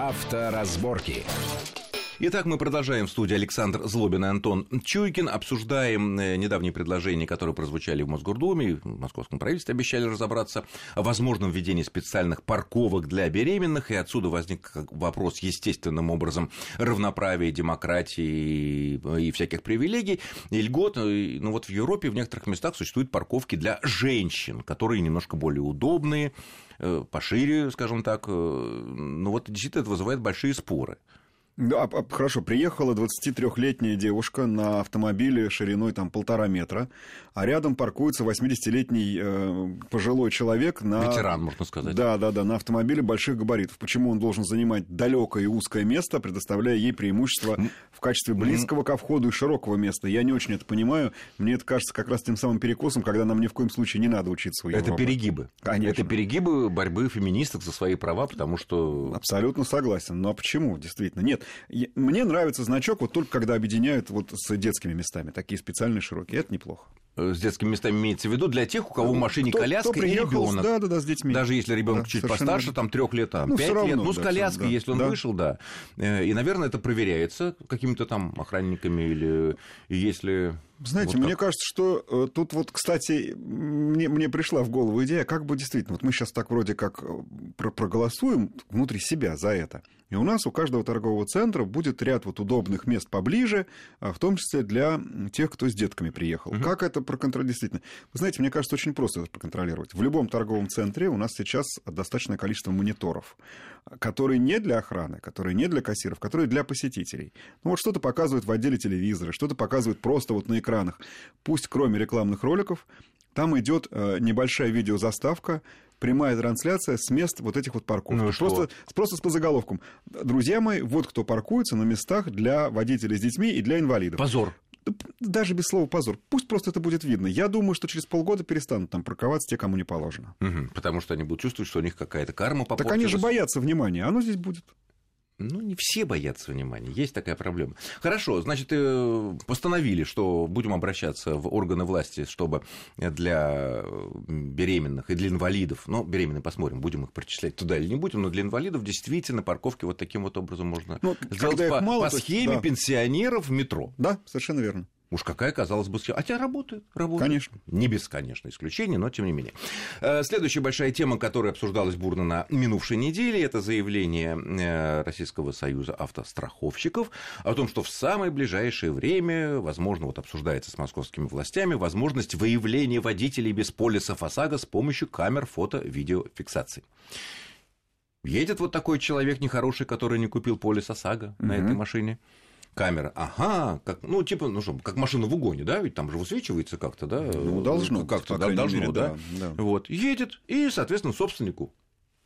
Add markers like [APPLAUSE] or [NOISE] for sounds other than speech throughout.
Авторазборки. Итак, мы продолжаем в студии Александр Злобин и Антон Чуйкин. Обсуждаем э, недавние предложения, которые прозвучали в Мосгордуме, в московском правительстве обещали разобраться о возможном введении специальных парковок для беременных, и отсюда возник вопрос естественным образом равноправия, демократии и всяких привилегий и льгот. Ну вот в Европе в некоторых местах существуют парковки для женщин, которые немножко более удобные, э, пошире, скажем так. Э, ну вот действительно это вызывает большие споры. Да, хорошо, приехала 23-летняя девушка на автомобиле шириной там полтора метра, а рядом паркуется 80-летний э, пожилой человек на... Ветеран, можно сказать. Да, да, да, на автомобиле больших габаритов. Почему он должен занимать далекое и узкое место, предоставляя ей преимущество в качестве близкого ко входу и широкого места? Я не очень это понимаю. Мне это кажется как раз тем самым перекосом, когда нам ни в коем случае не надо учиться у Это перегибы. Конечно. Это перегибы борьбы феминисток за свои права, потому что... Абсолютно согласен. Но почему, действительно? Нет, мне нравится значок вот только когда объединяют вот с детскими местами, такие специальные широкие. Это неплохо. Э, с детскими местами имеется в виду для тех, у кого в машине кто, коляска кто приехал, и ребенок. Да, да, да, с детьми. Даже если ребенок да, чуть постарше, там трех лет, там, ну, 5 равно, лет, ну, с да, коляской, да, если он да. вышел, да. Э, и, наверное, это проверяется какими-то там охранниками или если знаете, вот мне кажется, что э, тут вот, кстати, мне, мне пришла в голову идея, как бы действительно, вот мы сейчас так вроде как э, проголосуем внутри себя за это. И у нас у каждого торгового центра будет ряд вот удобных мест поближе, а в том числе для тех, кто с детками приехал. Угу. Как это проконтролировать? Действительно, вы знаете, мне кажется, очень просто это проконтролировать. В любом торговом центре у нас сейчас достаточное количество мониторов, которые не для охраны, которые не для кассиров, которые для посетителей. Ну вот что-то показывают в отделе телевизора, что-то показывают просто вот на экранах. Пусть кроме рекламных роликов, там идет э, небольшая видеозаставка, прямая трансляция с мест вот этих вот парковок. Ну, просто, просто с подзаголовком. Друзья мои, вот кто паркуется на местах для водителей с детьми и для инвалидов. Позор даже без слова позор. Пусть просто это будет видно. Я думаю, что через полгода перестанут там парковаться те, кому не положено. Угу, потому что они будут чувствовать, что у них какая-то карма попортилась. Так они же боятся внимания, оно здесь будет. Ну, не все боятся внимания, есть такая проблема. Хорошо, значит, э, постановили, что будем обращаться в органы власти, чтобы для беременных и для инвалидов, ну, беременные посмотрим, будем их причислять туда или не будем, но для инвалидов действительно парковки вот таким вот образом можно ну, сделать по, мало, по схеме да. пенсионеров в метро. Да, совершенно верно. Уж какая, казалось бы, А тебя работает, работает. Конечно. Не без, конечно, исключения, но тем не менее. Э, следующая большая тема, которая обсуждалась бурно на минувшей неделе, это заявление э, Российского союза автостраховщиков о том, что в самое ближайшее время, возможно, вот обсуждается с московскими властями, возможность выявления водителей без полиса ФОСАГО с помощью камер фото-видеофиксации. Едет вот такой человек нехороший, который не купил полис ОСАГО угу. на этой машине камера. Ага, как, ну, типа, ну что, как машина в угоне, да, ведь там же высвечивается как-то, да? Ну, должно. Как-то да, должно, мере, да? да. Вот, едет, и, соответственно, собственнику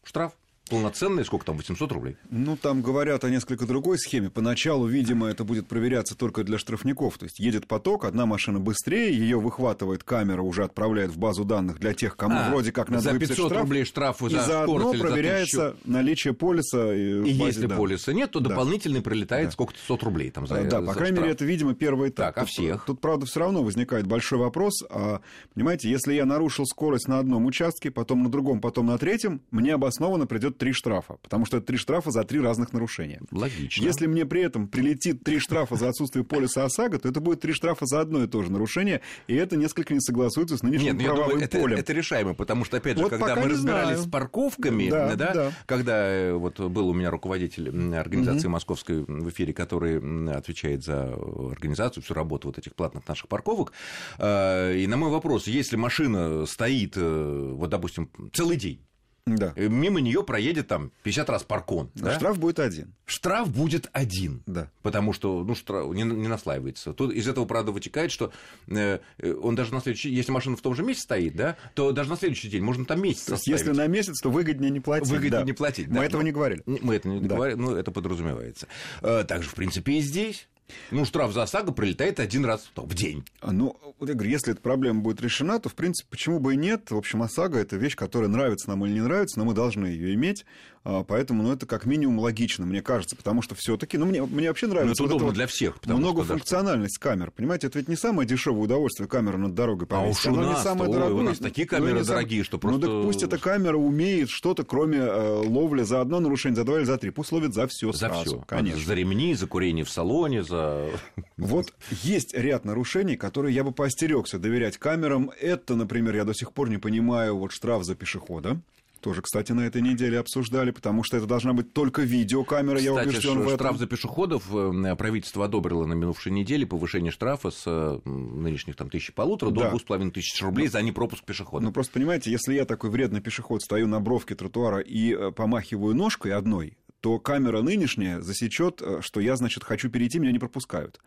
штраф полноценные, сколько там, 800 рублей? Ну, там говорят о несколько другой схеме. Поначалу, видимо, это будет проверяться только для штрафников. То есть едет поток, одна машина быстрее, ее выхватывает камера, уже отправляет в базу данных для тех, кому а, вроде как надо за 500 штраф, рублей штрафу за и заодно скорость проверяется за наличие полиса. И, и если да. полиса нет, то дополнительный да. прилетает да. сколько-то сот рублей там за Да, за по крайней штраф. мере, это, видимо, первый этап. Так, а всех? Тут, правда, все равно возникает большой вопрос. А, понимаете, если я нарушил скорость на одном участке, потом на другом, потом на третьем, мне обоснованно придет три штрафа потому что это три штрафа за три разных нарушения. Логично. Если мне при этом прилетит три штрафа за отсутствие полиса ОСАГО, то это будет три штрафа за одно и то же нарушение, и это несколько не согласуется с нынешним Нет, правовым думаю, полем. Это, это решаемо, потому что, опять же, вот когда мы разбирались знаю. с парковками, да, да, да. когда э, вот был у меня руководитель организации угу. московской в эфире, который отвечает за организацию, всю работу вот этих платных наших парковок, э, и на мой вопрос, если машина стоит, э, вот, допустим, целый день, да. Э, мимо нее проедет там 50 раз паркон. Да? Да? Штраф будет один. Штраф будет один. Да. Потому что ну, штраф не, не наслаивается. Тут из этого, правда, вытекает, что э, э, он даже на следующий если машина в том же месте стоит, да, то даже на следующий день можно там месяц то Если на месяц, то выгоднее не платить. Выгоднее да. не платить. Мы да. этого не говорили. Мы это не да. говорили, но это подразумевается. Также, в принципе, и здесь. Ну, штраф за ОСАГО прилетает один раз в день. Ну, вот я говорю, если эта проблема будет решена, то, в принципе, почему бы и нет? В общем, ОСАГО – это вещь, которая нравится нам или не нравится, но мы должны ее иметь. А, поэтому, ну, это как минимум логично, мне кажется, потому что все-таки, ну, мне, мне вообще нравится. Ну, это вот удобно это для всех. Многофункциональность что, камер, понимаете, это ведь не самое дешевое удовольствие камеры над дорогой повесить. А уж у нас, не самое ой, дорогое. у нас такие камеры ну, дорогие, сам... что просто... Ну, так пусть эта камера умеет что-то, кроме э, ловли за одно нарушение, за два или за три. Пусть ловит за все за сразу, все. конечно. За ремни, за курение в салоне, за... [LAUGHS] Вот есть ряд нарушений, которые я бы поостерегся доверять камерам. Это, например, я до сих пор не понимаю, вот штраф за пешехода тоже, кстати, на этой неделе обсуждали, потому что это должна быть только видеокамера, кстати, я убежден в этом. штраф за пешеходов э, правительство одобрило на минувшей неделе повышение штрафа с э, нынешних там тысячи полутора да. до двух с половиной тысяч рублей за непропуск пешехода. Ну, просто понимаете, если я такой вредный пешеход стою на бровке тротуара и э, помахиваю ножкой одной, то камера нынешняя засечет, что я, значит, хочу перейти, меня не пропускают.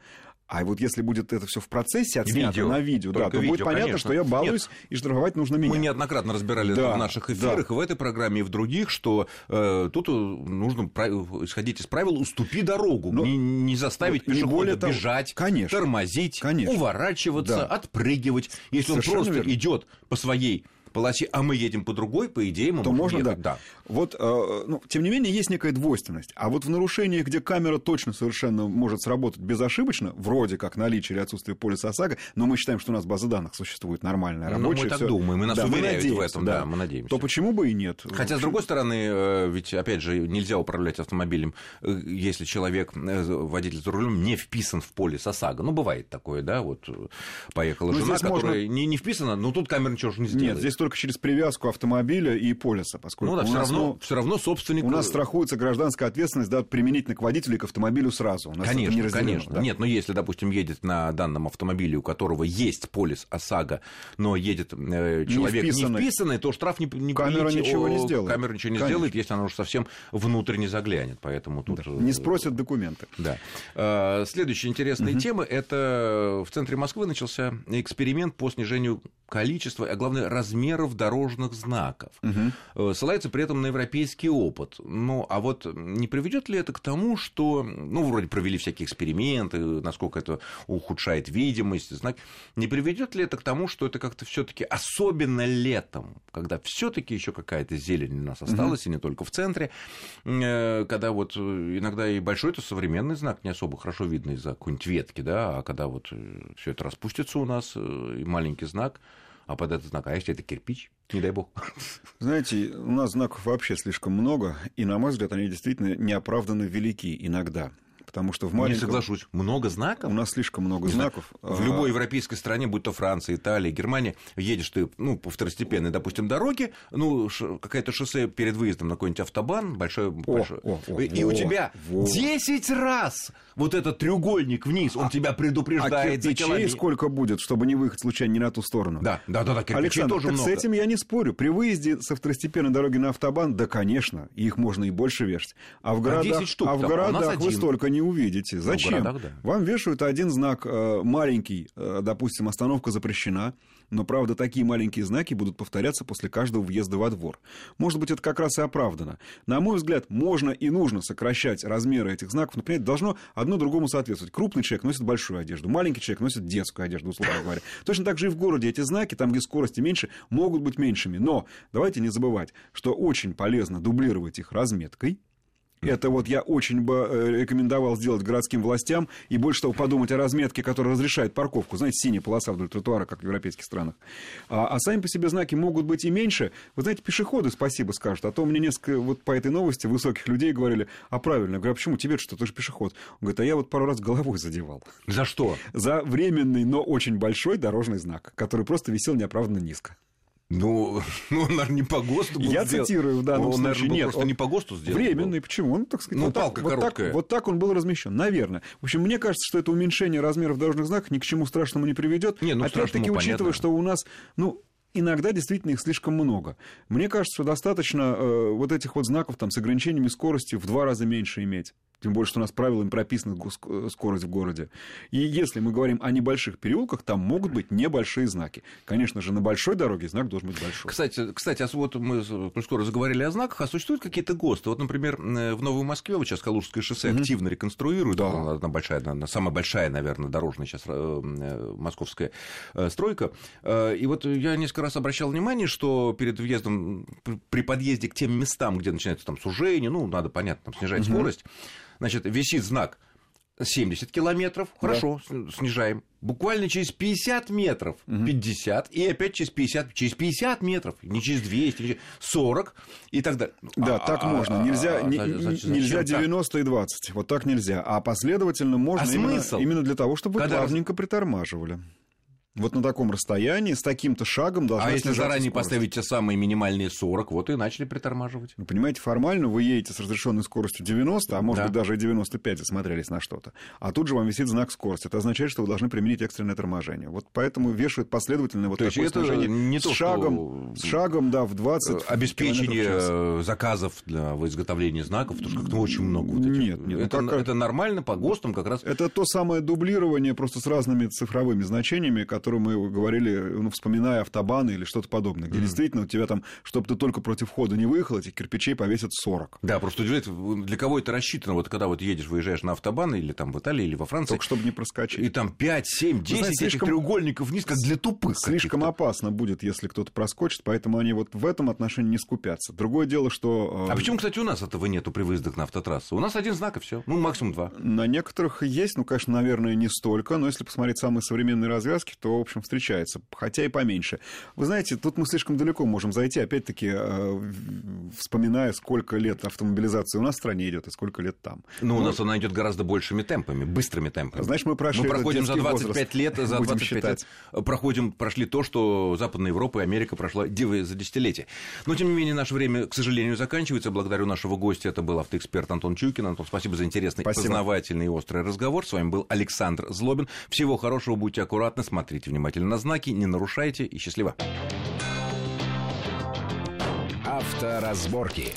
А вот если будет это все в процессе отснято видео, на видео, да, то видео, будет понятно, конечно. что я балуюсь, Нет, и штрафовать нужно меня. Мы неоднократно разбирали да, это в наших эфирах, да. в этой программе, и в других, что э, тут нужно исходить из правил «уступи дорогу», Но, не, не заставить вот, пешехода не того, бежать, конечно, тормозить, конечно, уворачиваться, да. отпрыгивать. Если Совершенно он просто идет по своей полосе, а мы едем по другой, по идее, мы то можем можно, ехать. Да. да. Вот, э, ну, тем не менее, есть некая двойственность. А вот в нарушениях, где камера точно совершенно может сработать безошибочно, вроде как наличие или отсутствие полиса ОСАГО, но мы считаем, что у нас база данных существует нормальная, рабочая. Ну, мы так всё... думаем, мы нас да, уверяют мы в этом, да, да, мы надеемся. То почему бы и нет? Хотя, с другой стороны, э, ведь, опять же, нельзя управлять автомобилем, э, если человек, водитель за рулем, не вписан в полис ОСАГО. Ну, бывает такое, да, вот поехала ну, жена, которая можно... не, не вписана, но тут камера ничего же не сделает. Нет, здесь только через привязку автомобиля и полиса, поскольку ну, да, все равно, ну, все равно собственник... У нас страхуется гражданская ответственность да, применительно к водителю и к автомобилю сразу. У нас конечно, не конечно. Да? Нет, но если, допустим, едет на данном автомобиле, у которого есть полис ОСАГО, но едет э, человек не вписанный. не вписанный, то штраф не, не Камера не, ничего не сделает. Камера ничего не конечно. сделает, если она уже совсем внутрь не заглянет. Поэтому тут... Да. Не спросят документы. Да. А, следующая интересная угу. тема – это в центре Москвы начался эксперимент по снижению количества, а главное, размеров дорожных знаков. Угу. Ссылается при этом на европейский опыт. Ну, а вот не приведет ли это к тому, что, ну, вроде провели всякие эксперименты, насколько это ухудшает видимость, знак, не приведет ли это к тому, что это как-то все-таки особенно летом, когда все-таки еще какая-то зелень у нас осталась, угу. и не только в центре, э, когда вот иногда и большой-то современный знак не особо хорошо видно из-за какой-нибудь ветки, да, а когда вот все это распустится у нас, и маленький знак, а под этот знак, а если это кирпич, не дай бог. [LAUGHS] Знаете, у нас знаков вообще слишком много, и, на мой взгляд, они действительно неоправданно велики иногда потому что в маленьком... Не соглашусь. Много знаков? У нас слишком много знаков. В любой европейской стране, будь то Франция, Италия, Германия, едешь ты ну, по второстепенной, допустим, дороге, ну, какое-то шоссе перед выездом на какой-нибудь автобан, большой, о, большой, о, о, и о, у тебя о. 10 раз вот этот треугольник вниз, он а, тебя предупреждает а кирпичей сколько будет, чтобы не выехать случайно не на ту сторону? Да, да, да, да кирпичей Александр, тоже много. с этим я не спорю. При выезде со второстепенной дороги на автобан, да, конечно, их можно и больше вешать. А в городах, а, штук, а в городах вы столько не увидите. Зачем? Зачем? Городах, да. Вам вешают один знак э, маленький, э, допустим, остановка запрещена, но, правда, такие маленькие знаки будут повторяться после каждого въезда во двор. Может быть, это как раз и оправдано. На мой взгляд, можно и нужно сокращать размеры этих знаков. Например, должно одно другому соответствовать. Крупный человек носит большую одежду, маленький человек носит детскую одежду, условно говоря. Точно так же и в городе эти знаки, там, где скорости меньше, могут быть меньшими. Но давайте не забывать, что очень полезно дублировать их разметкой, это вот я очень бы э, рекомендовал сделать городским властям и больше того подумать о разметке, которая разрешает парковку. Знаете, синяя полоса вдоль тротуара, как в европейских странах. А, а сами по себе знаки могут быть и меньше. Вы знаете, пешеходы спасибо скажут. А то мне несколько вот по этой новости высоких людей говорили, а правильно, я говорю, а почему тебе что, ты же пешеход? Он говорит, а я вот пару раз головой задевал. За что? За временный, но очень большой дорожный знак, который просто висел неоправданно низко. Ну, [LAUGHS] ну, он, наверное, не по ГОСТу был Я сделан. цитирую в данном он, случае. Наверное, Нет, просто он не по ГОСТу сделан. Временный, был. почему? Он, так сказать, ну, вот, палка так, короткая. Вот так, вот так он был размещен, наверное. В общем, мне кажется, что это уменьшение размеров дорожных знаков ни к чему страшному не приведет. Не, ну, Опять-таки, учитывая, что у нас, ну, иногда действительно их слишком много. Мне кажется, достаточно э, вот этих вот знаков там, с ограничениями скорости в два раза меньше иметь. Тем более, что у нас правилами прописана э, скорость в городе. И если мы говорим о небольших переулках, там могут быть небольшие знаки. Конечно же, на большой дороге знак должен быть большой. Кстати, кстати а вот мы скоро заговорили о знаках, а существуют какие-то ГОСТы? Вот, например, э, в Новой Москве, вот сейчас Калужское шоссе mm-hmm. активно реконструируют. Да. Одна большая, самая большая, наверное, дорожная сейчас московская стройка. И вот я несколько раз обращал внимание, что перед въездом, при подъезде к тем местам, где начинается там сужение, ну, надо, понятно, там, снижать угу. скорость, значит, висит знак 70 километров, хорошо, да. снижаем. Буквально через 50 метров, угу. 50, и опять через 50, через 50 метров, не через 200, не через 40 и так далее. Да, а, так можно. Нельзя, а, не, зачем, нельзя 90 так? и 20. Вот так нельзя. А последовательно можно а именно, смысл? именно для того, чтобы вы плавненько раз... притормаживали. Вот на таком расстоянии, с таким-то шагом должна А если заранее скорость. поставить те самые минимальные 40, вот и начали притормаживать. Вы понимаете, формально вы едете с разрешенной скоростью 90, а может да. быть даже и 95, засмотрелись на что-то. А тут же вам висит знак скорости. Это означает, что вы должны применить экстренное торможение. Вот поэтому вешают последовательно вот то такое снижение не с то, шагом, что... с шагом, да, в 20 Обеспечение заказов для изготовления знаков, потому что как-то очень много вот этих. Нет, нет. Это, как... это нормально по ГОСТам как раз. Это то самое дублирование просто с разными цифровыми значениями, которые которую мы говорили, ну, вспоминая автобаны или что-то подобное, где mm-hmm. действительно у тебя там, чтобы ты только против входа не выехал, этих кирпичей повесят 40. Да, просто удивляет, для кого это рассчитано, вот когда вот едешь, выезжаешь на автобан или там в Италии, или во Франции. Только чтобы не проскочить. И там 5, 7, 10 знаете, слишком, этих треугольников вниз, как для тупых. Слишком опасно будет, если кто-то проскочит, поэтому они вот в этом отношении не скупятся. Другое дело, что... Э, а почему, кстати, у нас этого нету при выездах на автотрассу? У нас один знак и все, ну, максимум два. На некоторых есть, ну, конечно, наверное, не столько, но если посмотреть самые современные развязки, то, в общем, встречается хотя и поменьше. Вы знаете, тут мы слишком далеко можем зайти, опять-таки, э, вспоминая, сколько лет автомобилизации у нас в стране идет и сколько лет там. Ну, у нас она идет гораздо большими темпами, быстрыми темпами. Знаешь, мы прошли Мы проходим за 25 возраст, лет, за 25 считать. лет проходим, прошли то, что Западная Европа и Америка прошла за десятилетия. Но, тем не менее, наше время, к сожалению, заканчивается. Благодарю нашего гостя. Это был автоэксперт Антон Чуйкин. Антон, спасибо за интересный, спасибо. познавательный и острый разговор. С вами был Александр Злобин. Всего хорошего, будьте аккуратны, смотрите внимательно на знаки, не нарушайте и счастливо. Авторазборки.